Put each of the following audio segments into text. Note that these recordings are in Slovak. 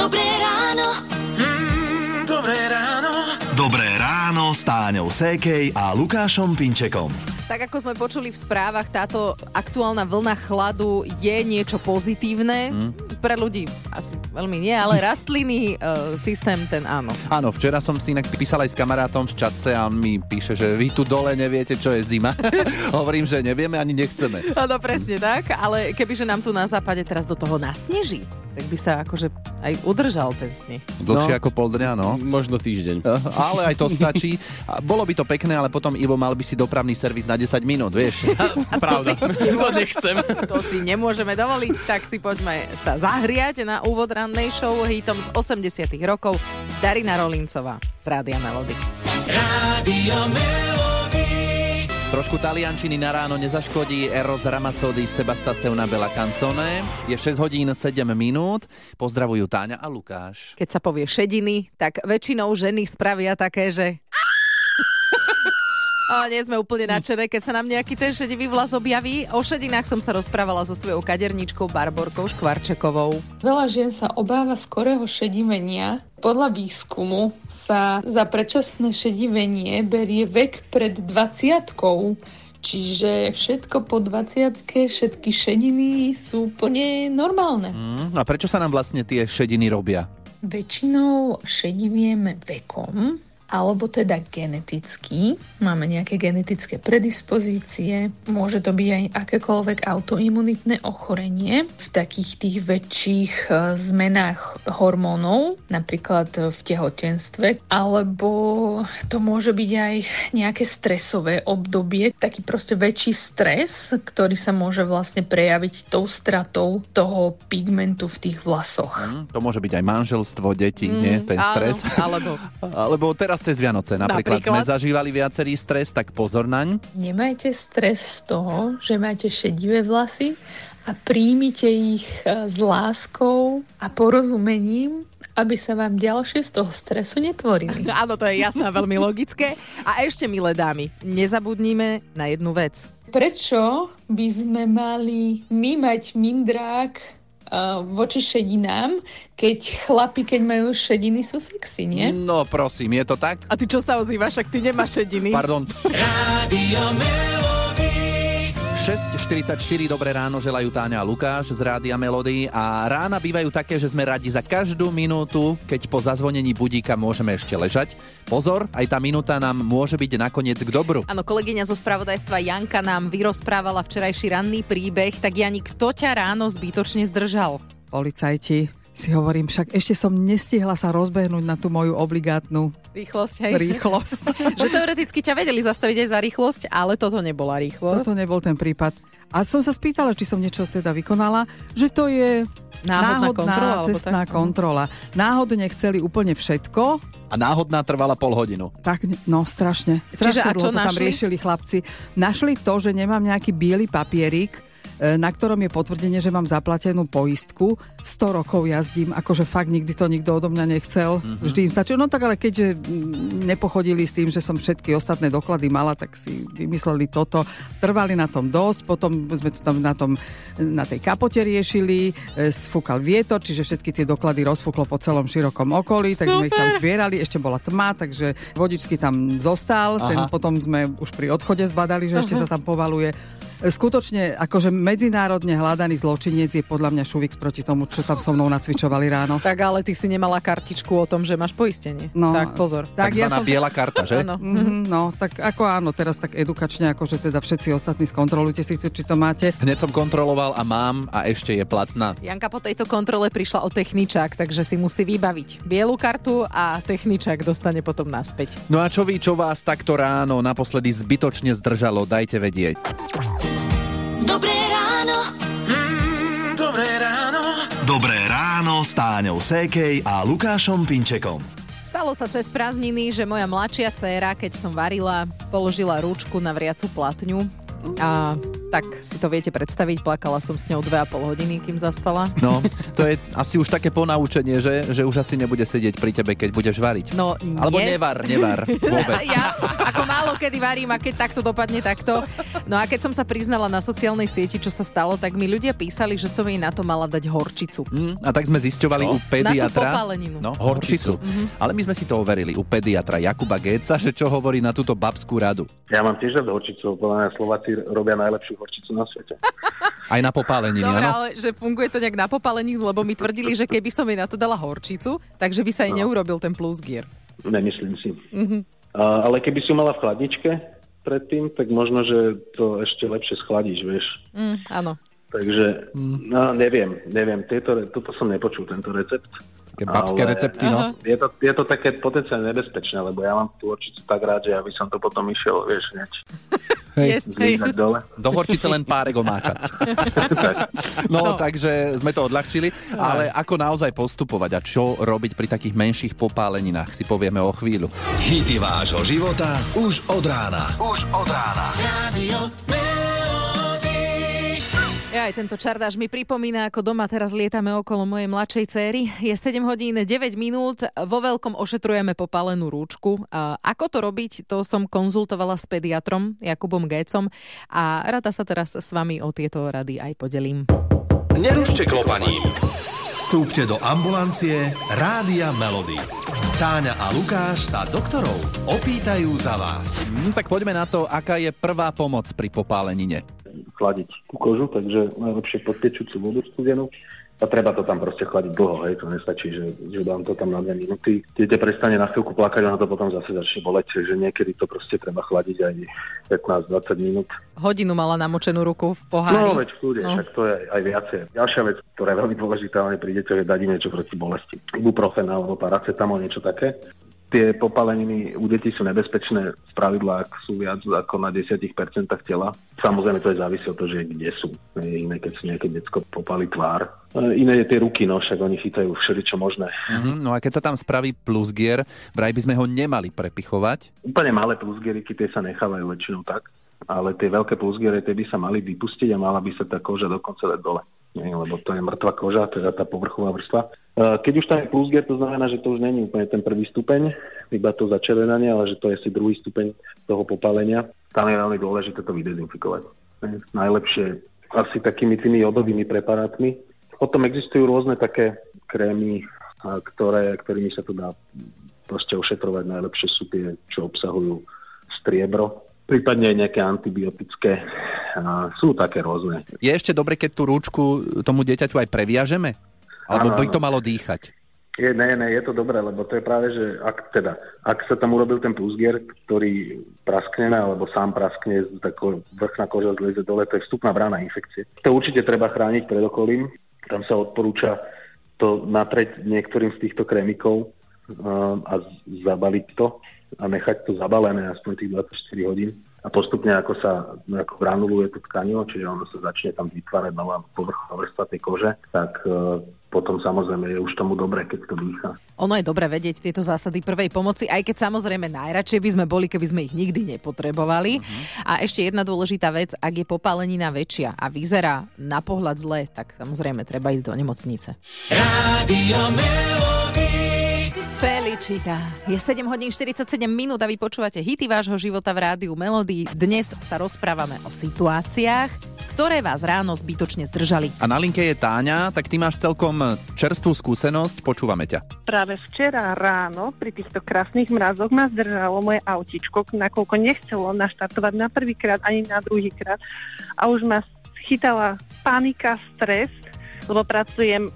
Dobré ráno. Mm, dobré ráno. Dobré ráno s Táňou Sékej a Lukášom Pinčekom. Tak ako sme počuli v správach, táto aktuálna vlna chladu je niečo pozitívne. Mm. Pre ľudí asi veľmi nie, ale rastliny, uh, systém ten áno. Áno, včera som si inak písal aj s kamarátom v čatce a on mi píše, že vy tu dole neviete, čo je zima. Hovorím, že nevieme ani nechceme. Áno, presne tak, ale kebyže nám tu na západe teraz do toho nasneží, tak by sa akože aj udržal ten sneh. Dlhšie No. ako pol dňa, no. Možno týždeň. Ale aj to stačí. Bolo by to pekné, ale potom Ivo mal by si dopravný servis na 10 minút, vieš. Pravda. To nechcem. To si nemôžeme dovoliť, tak si poďme sa zahriať na úvod rannej show hitom z 80 rokov Darina Rolincová z Rádia Melody. Rádio Melody. Trošku taliančiny na ráno nezaškodí Eros Ramazzotti Sebastaseuna Bella Canzone. Je 6 hodín 7 minút. Pozdravujú Táňa a Lukáš. Keď sa povie šediny, tak väčšinou ženy spravia také, že... nie sme úplne nadšené, keď sa nám nejaký ten šedivý vlas objaví. O šedinách som sa rozprávala so svojou kaderničkou Barborkou Škvarčekovou. Veľa žien sa obáva skorého šedivenia. Podľa výskumu sa za predčasné šedivenie berie vek pred 20 Čiže všetko po 20 všetky šediny sú úplne normálne. Mm, a prečo sa nám vlastne tie šediny robia? Väčšinou šedivieme vekom, alebo teda geneticky. Máme nejaké genetické predispozície. Môže to byť aj akékoľvek autoimunitné ochorenie v takých tých väčších e, zmenách hormónov, napríklad v tehotenstve, alebo to môže byť aj nejaké stresové obdobie, taký proste väčší stres, ktorý sa môže vlastne prejaviť tou stratou toho pigmentu v tých vlasoch. Mm, to môže byť aj manželstvo, deti, mm, nie? Ten áno, stres. alebo Alebo teraz cez Vianoce napríklad, Napríklad? sme zažívali viacerý stres, tak pozor naň. Nemajte stres z toho, že máte šedivé vlasy a príjmite ich e, s láskou a porozumením, aby sa vám ďalšie z toho stresu netvorili. Áno, to je jasné, veľmi logické. A ešte, milé dámy, nezabudnime na jednu vec. Prečo by sme mali my mať mindrák voči šedinám, keď chlapi, keď majú šediny, sú sexy, nie? No prosím, je to tak? A ty čo sa ozývaš, ak ty nemáš šediny? Pardon. Melody. 6.44, dobré ráno, želajú Táňa a Lukáš z Rádia Melody a rána bývajú také, že sme radi za každú minútu, keď po zazvonení budíka môžeme ešte ležať. Pozor, aj tá minúta nám môže byť nakoniec k dobru. Áno, kolegyňa zo spravodajstva Janka nám vyrozprávala včerajší ranný príbeh, tak Jani, kto ťa ráno zbytočne zdržal? policajti. Si hovorím, však ešte som nestihla sa rozbehnúť na tú moju obligátnu Rýchlosť, hej? rýchlosť. že teoreticky ťa vedeli zastaviť aj za rýchlosť, ale toto nebola rýchlosť. Toto nebol ten prípad. A som sa spýtala, či som niečo teda vykonala, že to je Náhodná kontrola, alebo cestná tak? kontrola. Náhodne chceli úplne všetko, A náhodná trvala pol hodinu. tak, no strašne. Čiže a Strašne čo to tam našli? riešili chlapci. Našli to, že nemám nejaký biely papierik, na ktorom je potvrdenie, že mám zaplatenú poistku. 100 rokov jazdím, akože fakt nikdy to nikto odo mňa nechcel. Mm-hmm. Vždy im stačilo. No tak ale keďže nepochodili s tým, že som všetky ostatné doklady mala, tak si vymysleli toto. Trvali na tom dosť, potom sme to tam na, tom, na tej kapote riešili, e, sfúkal vietor, čiže všetky tie doklady rozfúklo po celom širokom okolí, tak sme ich tam zbierali, ešte bola tma, takže vodičský tam zostal, ten potom sme už pri odchode zbadali, že ešte sa tam povaluje. Skutočne, akože medzinárodne hľadaný zločinec je podľa mňa šuvix proti tomu, čo tam so mnou nacvičovali ráno. Tak ale ty si nemala kartičku o tom, že máš poistenie. No, tak pozor. Tak ja Takzvaná som... biela karta, že? Áno. Mhm, no, tak ako áno, teraz tak edukačne, akože teda všetci ostatní skontrolujte si to, či to máte. Hneď som kontroloval a mám a ešte je platná. Janka po tejto kontrole prišla o techničák, takže si musí vybaviť bielu kartu a techničák dostane potom naspäť. No a čo vy, čo vás takto ráno naposledy zbytočne zdržalo, dajte vedieť. Dobré ráno. Mm, dobré ráno. Dobré ráno s Táňou Sékej a Lukášom Pinčekom. Stalo sa cez prázdniny, že moja mladšia dcéra, keď som varila, položila rúčku na vriacu platňu a Tak si to viete predstaviť, plakala som s ňou 2,5 hodiny, kým zaspala. No, to je asi už také ponaučenie, že, že už asi nebude sedieť pri tebe, keď budeš variť. No, nie. Alebo nevar, nevar vôbec. Ja ako málo kedy varím a keď takto dopadne takto. No a keď som sa priznala na sociálnej sieti, čo sa stalo, tak mi ľudia písali, že som jej na to mala dať horčicu. Hm, a tak sme zisťovali u pediatra. Na tú. No, horčicu. Mhm. Ale my sme si to overili u pediatra Jakuba Geca, že čo hovorí na túto babskú radu. Ja mám tiež rád horčicu, Slováci robia najlepšiu horčicu na svete. Aj na popáleniny, Dobre, áno? ale že funguje to nejak na popáleninu, lebo mi tvrdili, že keby som jej na to dala horčicu, takže by sa jej No. neurobil ten plus gear. Nemyslím si. Mhm. A, ale keby si mala v chladničke predtým, tak možno, že to ešte lepšie schladíš, vieš. Mm, áno. Takže, no neviem, neviem, tieto, toto som nepočul, tento recept. Také babské recepty, no. Je to, je to také potenciálne nebezpečné, lebo ja mám tú horčicu tak rád, že aby som to potom išiel, vieš, hneď Yes, hej. zlízať dole. Do horčice len párek omáčať. No, takže sme to odľahčili, ale ako naozaj postupovať a čo robiť pri takých menších popáleninách si povieme o chvíľu. Hity vášho života už od rána. Už od rána. Radio. Ja aj tento čardáš mi pripomína, ako doma teraz lietame okolo mojej mladšej céry. Je 7 hodín 9 minút, vo veľkom ošetrujeme popálenú rúčku. A ako to robiť, to som konzultovala s pediatrom Jakubom Gécom a rada sa teraz s vami o tieto rady aj podelím. Nerušte klopaním. Vstúpte do ambulancie Rádia Melody. Táňa a Lukáš sa doktorov opýtajú za vás. Hm, tak poďme na to, aká je prvá pomoc pri popálenine. Chladiť tú kožu, takže najlepšie pod tečúcu vodu studenú. A treba to tam proste chladiť dlho, hej, to nestačí, že, že dám to tam na dve minúty. Dieťa prestane na chvíľku plakať, ono to potom zase začne boleť, že niekedy to proste treba chladiť aj 15-20 minút. Hodinu mala namočenú ruku v pohári. No, veď kľude, No. však to je aj viacej. Ďalšia vec, ktorá je veľmi dôležitá, ale pri deťoch je dať im niečo proti bolesti. Ibuprofen alebo paracetamol, niečo také. Tie popáleniny u detí sú nebezpečné z pravidla, ak sú viac ako na 10% tela. Samozrejme to je závisí od toho, že kde sú. Je iné, keď si nejaké decko popali tvár. E, Iné je tie ruky, no však oni chytajú všeličo možné. Mhm, no a keď sa tam spraví plusgier, vraj by sme ho nemali prepichovať. Úplne malé plusgeriky, tie sa nechávajú väčšinou tak, ale tie veľké plusgery, tie by sa mali vypustiť a mala by sa tá koža dokonca dať dole. Lebo to je mŕtva koža, teda tá povrchová vrstva. E, Keď už tam je plusger, to znamená, že to už není úplne ten prvý stupeň, iba to začervenanie, ale že to je asi druhý stupeň toho popálenia. Tam je veľmi dôležité to vydezinfikovať. Najlepšie asi takými tými jodovými preparátmi. Potom existujú rôzne také krémy, ktoré, ktorými sa to dá proste ošetrovať. Najlepšie sú tie, čo obsahujú striebro, prípadne aj nejaké antibiotické. Sú také rôzne. Je ešte dobre, keď tú rúčku tomu dieťaťu aj previažeme? Alebo Áno, by to malo dýchať? Je, ne, ne, je to dobré, lebo to je práve, že ak, teda, ak sa tam urobil ten plusgier, ktorý praskne alebo sám praskne, tak vrchná koža zleze dole, to je vstupná brána infekcie. To určite treba chrániť pred okolím. Tam sa odporúča to natrieť niektorým z týchto krémikov uh, a zabaliť to a nechať to zabalené aspoň tých 24 hodín a postupne ako sa ako granuluje to tkanivo, čiže ono sa začne tam vytvárať nová povrchová vrstva tej kože, tak uh, potom samozrejme je už tomu dobre, keď to dýcha. Ono je dobre vedieť tieto zásady prvej pomoci, aj keď samozrejme najradšej by sme boli, keby sme ich nikdy nepotrebovali. A ešte jedna dôležitá vec, ak je popálenina väčšia a vyzerá na pohľad zle, tak samozrejme treba ísť do nemocnice. Rádio Melody. Felicita. Je 7 hodín 47 minút a vy počúvate hity vášho života v rádiu Melody. Dnes sa rozprávame o situáciách, ktoré vás ráno zbytočne zdržali. A na linke je Táňa, tak ty máš celkom čerstvú skúsenosť, počúvame ťa. Práve včera ráno pri týchto krásnych mrazoch ma zdržalo moje autičko, nakoľko nechcelo naštartovať na prvýkrát ani na druhýkrát a už ma chytala panika, stres, lebo pracujem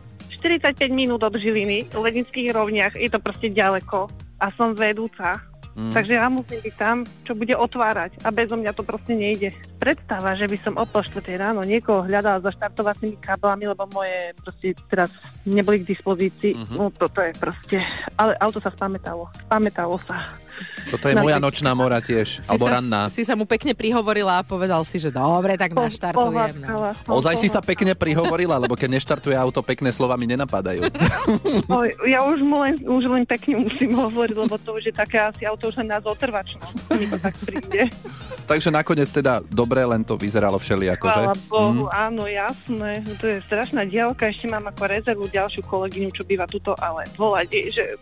45 minút od Žiliny v Lednických rovniach, je to proste ďaleko a som vedúca. Mm. Takže ja musím byť tam, čo bude otvárať a bezo mňa to proste nejde. Predstava, že by som o pol štvrtej ráno niekoho hľadala za štartovacími káblami, lebo moje proste teraz neboli k dispozícii. Mhm. No toto je proste... Ale auto sa spamätalo. Spamätalo sa. Toto je moja nočná mora tiež, alebo sa, ranná. si sa mu pekne prihovorila a povedal si, že dobre, tak naštartujem. No. Ozaj si sa pekne prihovorila, lebo keď neštartuje auto, pekné slova mi nenapadajú. Oj, ja už mu len, už len pekne musím hovoriť, lebo to už je také asi auto už len na zotrvačno. Mi to tak príde. Takže nakoniec teda dobre dobre, len to vyzeralo všelijako, že? Bohu, Mm. áno, jasné. To je strašná diálka, ešte mám ako rezervu ďalšiu kolegyňu, čo býva tuto, ale volať že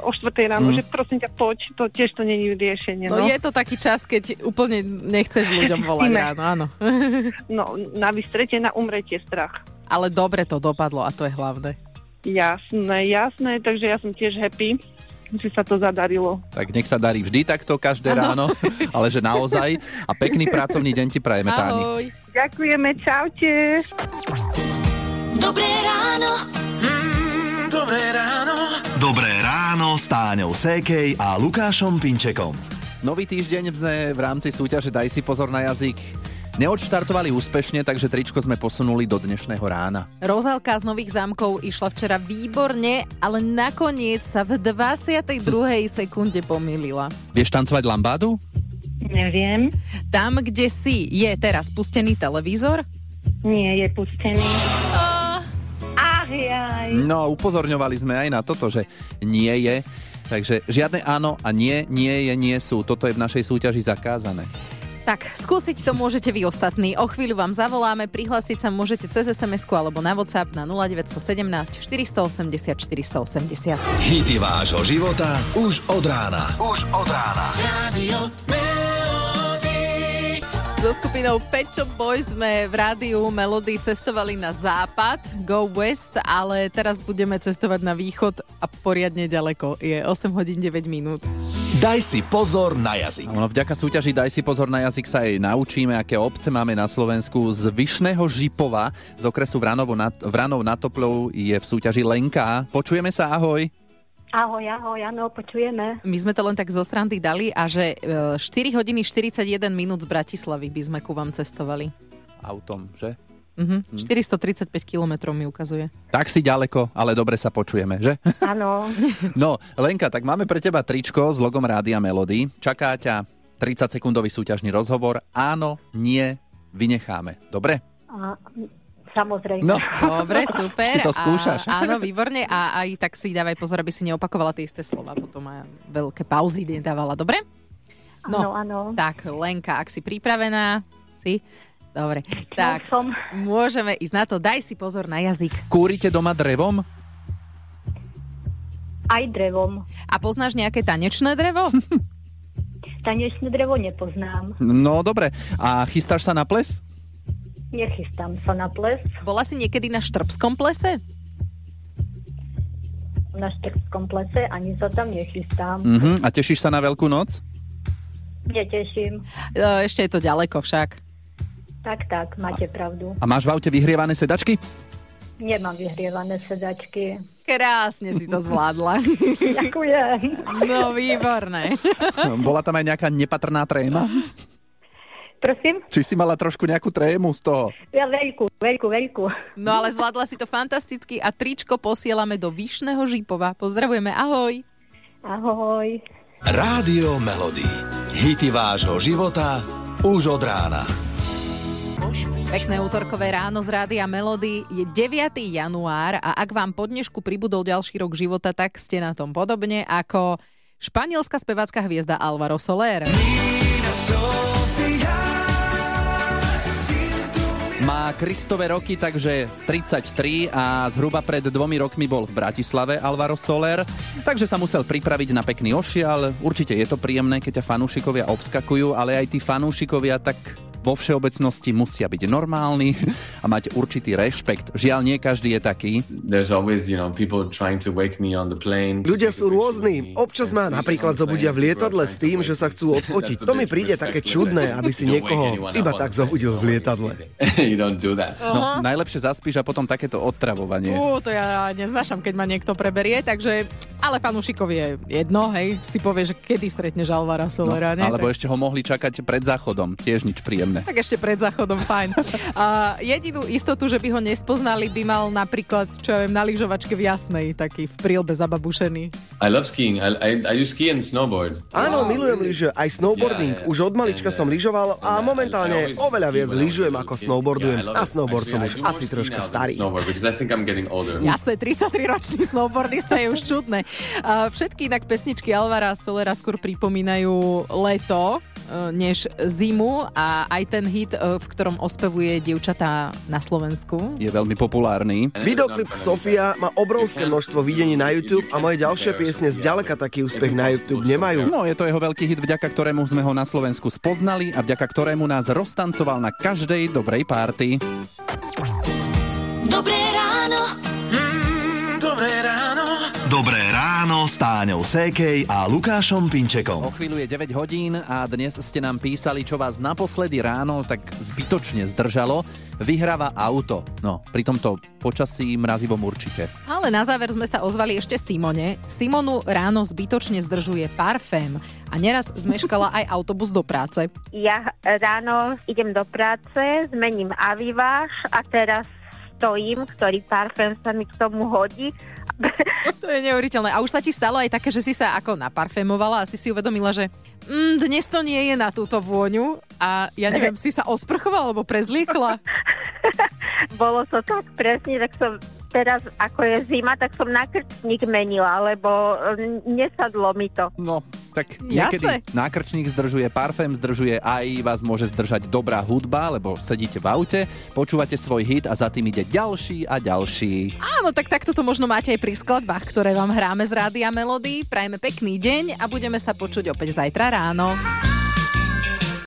o 4 ráno, Mm. že prosím ťa, poď, to tiež to není riešenie. No No, je to taký čas, keď úplne nechceš ľuďom volať ráno, áno. no na vystretie, na umretie strach. Ale dobre to dopadlo a to je hlavné. Jasné, jasné, takže ja som tiež happy, že sa to zadarilo. Tak nech sa darí vždy takto každé ráno, ale že naozaj. A pekný pracovný deň ti prajeme, Táni. Ahoj. Ďakujeme, čaute. Dobré ráno. Dobré ráno. Dobré ráno s Táňou Sékej a Lukášom Pinčekom. Nový týždeň sme v rámci súťaže Daj si pozor na jazyk neodštartovali úspešne, takže tričko sme posunuli do dnešného rána. Rozálka z Nových zámkov išla včera výborne, ale nakoniec sa v 22. sekunde pomýlila. Vieš tancovať lambádu? Neviem. Tam, kde si, je teraz pustený televízor? Nie je pustený. Oh. Ach, jaj. No, upozorňovali sme aj na toto, že nie je. Takže žiadne áno a nie, nie je, nie sú. Toto je v našej súťaži zakázané. Tak, skúsiť to môžete vy ostatní. O chvíľu vám zavoláme, prihlásiť sa môžete cez sms alebo na WhatsApp na 0917 480 480. Hity vášho života už od rána. Už od rána. Radio So skupinou Pet Shop Boys sme v rádiu Melody cestovali na západ, go west, ale teraz budeme cestovať na východ a poriadne ďaleko. Je 8 hodín 9 minút. Daj si pozor na jazyk. No, vďaka súťaži Daj si pozor na jazyk sa aj naučíme, aké obce máme na Slovensku. Z Vyšného Žipova z okresu Vranovo nad, Vranov nad Toplou je v súťaži Lenka. Počujeme sa, ahoj. Ahoj, ahoj, áno, počujeme. My sme to len tak zo strandy dali a že e, 4 hodiny 41 minút z Bratislavy by sme ku vám cestovali. Autom, že? Mhm. 435 kilometrov mi ukazuje. Tak si ďaleko, ale dobre sa počujeme, že? Áno. No, Lenka, tak máme pre teba tričko s logom Rádia Melody. Čaká ťa 30-sekundový súťažný rozhovor. Áno, nie, vynecháme. Dobre? A, samozrejme. No. Dobre, super. Si to skúšaš. A, áno, výborne. A aj tak si dávaj pozor, aby si neopakovala tie isté slova. Potom aj veľké pauzy nedávala. Dobre? Áno, áno. Tak, Lenka, ak si pripravená, si? Dobre. Tak, som. môžeme ísť na to. Daj si pozor na jazyk. Kúrite doma drevom? Aj drevom. A poznáš nejaké tanečné drevo? Tanečné drevo nepoznám. No, dobre. A chystáš sa na ples? Nechystám sa na ples. Bola si niekedy na štrbskom plese? Na štrkskom plese ani sa tam nechystám. Mhm. A tešíš sa na Veľkú noc? Neteším. E, Ešte je to ďaleko však. Tak, tak, máte pravdu. A máš v aute vyhrievané sedačky? Nemám vyhrievané sedačky. Krásne si to zvládla. Ďakujem. No, výborné. Bola tam aj nejaká nepatrná tréma? Prosím? Či si mala trošku nejakú trému z toho? Ja veľkú, veľkú, veľkú. No ale zvládla si to fantasticky a tričko posielame do Vyšného Žipova. Pozdravujeme, ahoj. Ahoj. Rádio Melody. Hity vášho života už od rána. Pekné útorkové ráno z Rádia Melody. Je 9. január a ak vám po dnešku pribudol ďalší rok života, tak ste na tom podobne ako španielská spevácka hviezda Alvaro Soler. Má Kristové roky, takže 33 a zhruba pred dvomi rokmi bol v Bratislave Alvaro Soler, takže sa musel pripraviť na pekný ošial. Určite je to príjemné, keď ťa fanúšikovia obskakujú, ale aj tí fanúšikovia tak vo všeobecnosti musia byť normálni a mať určitý rešpekt. Žiaľ, nie každý je taký. Always, you know. Ľudia sú rôzni. Občas ma napríklad zobudia v lietadle s tým, že sa chcú odfotiť. To mi príde také čudné, aby si niekoho iba tak zobudil v lietadle. you don't do that. No, najlepšie zaspíš a potom takéto odtravovanie. Ú, to ja neznášam, keď ma niekto preberie, takže... Ale fanúšikov je jedno, hej, si povie, že kedy stretneš Alvara Solera, ne? No, Alebo tak, ešte ho mohli čakať pred záchodom. Tiež nič príjemné. Tak ešte pred záchodom, fajn. A jedinú istotu, že by ho nespoznali, by mal napríklad, čo ja viem, na lyžovačke v Jasnej, taký v prílbe zababušený. I love skiing. I, I, I do ski and snowboard. Áno, milujem lyže, aj snowboarding. Už od malička som lyžoval a momentálne oveľa viac lyžujem ako snowboardujem. A snowboard som už asi troška starý. Jasné, 33-ročný snowboardista je už čudné. A všetky inak pesničky Alvara Solera skôr pripomínajú leto. než zimu a aj ten hit, e, v ktorom ospevuje dievčatá na Slovensku. Je veľmi populárny. Videoklip Sofia má obrovské množstvo videní na YouTube a moje ďalšie piesne zďaleka taký úspech na YouTube nemajú. No, je to jeho veľký hit, vďaka ktorému sme ho na Slovensku spoznali a vďaka ktorému nás roztancoval na každej dobrej párty. Dobré ráno. S Táňou Sékej a Lukášom Pinčekom. O chvíľu je 9 hodín a dnes ste nám písali, čo vás naposledy ráno tak zbytočne zdržalo. Vyhráva auto. No, pri tomto počasí mrazivom určite. Ale na záver sme sa ozvali ešte Simone. Simonu ráno zbytočne zdržuje parfém a neraz zmeškala aj autobus do práce. Ja ráno idem do práce, zmením aviváž a teraz stojím, ktorý parfém sa mi k tomu hodí to je neuveriteľné. A už sa ti stalo aj také, že si sa ako naparfémovala a si si uvedomila, že mm, dnes to nie je na túto vôňu a ja neviem, si sa osprchovala alebo prezliekla? Bolo to tak presne, tak som teraz, ako je zima, tak som nákrčník menila, lebo mm, nesadlo mi to. No, tak niekedy Jasne. nákrčník zdržuje, parfém zdržuje, aj vás môže zdržať dobrá hudba, lebo sedíte v aute, počúvate svoj hit a za tým ide ďalší a ďalší. Áno, tak takto to možno máte aj pri skladbách, ktoré vám hráme z Rádia Melody. Prajme pekný deň a budeme sa počuť opäť zajtra ráno.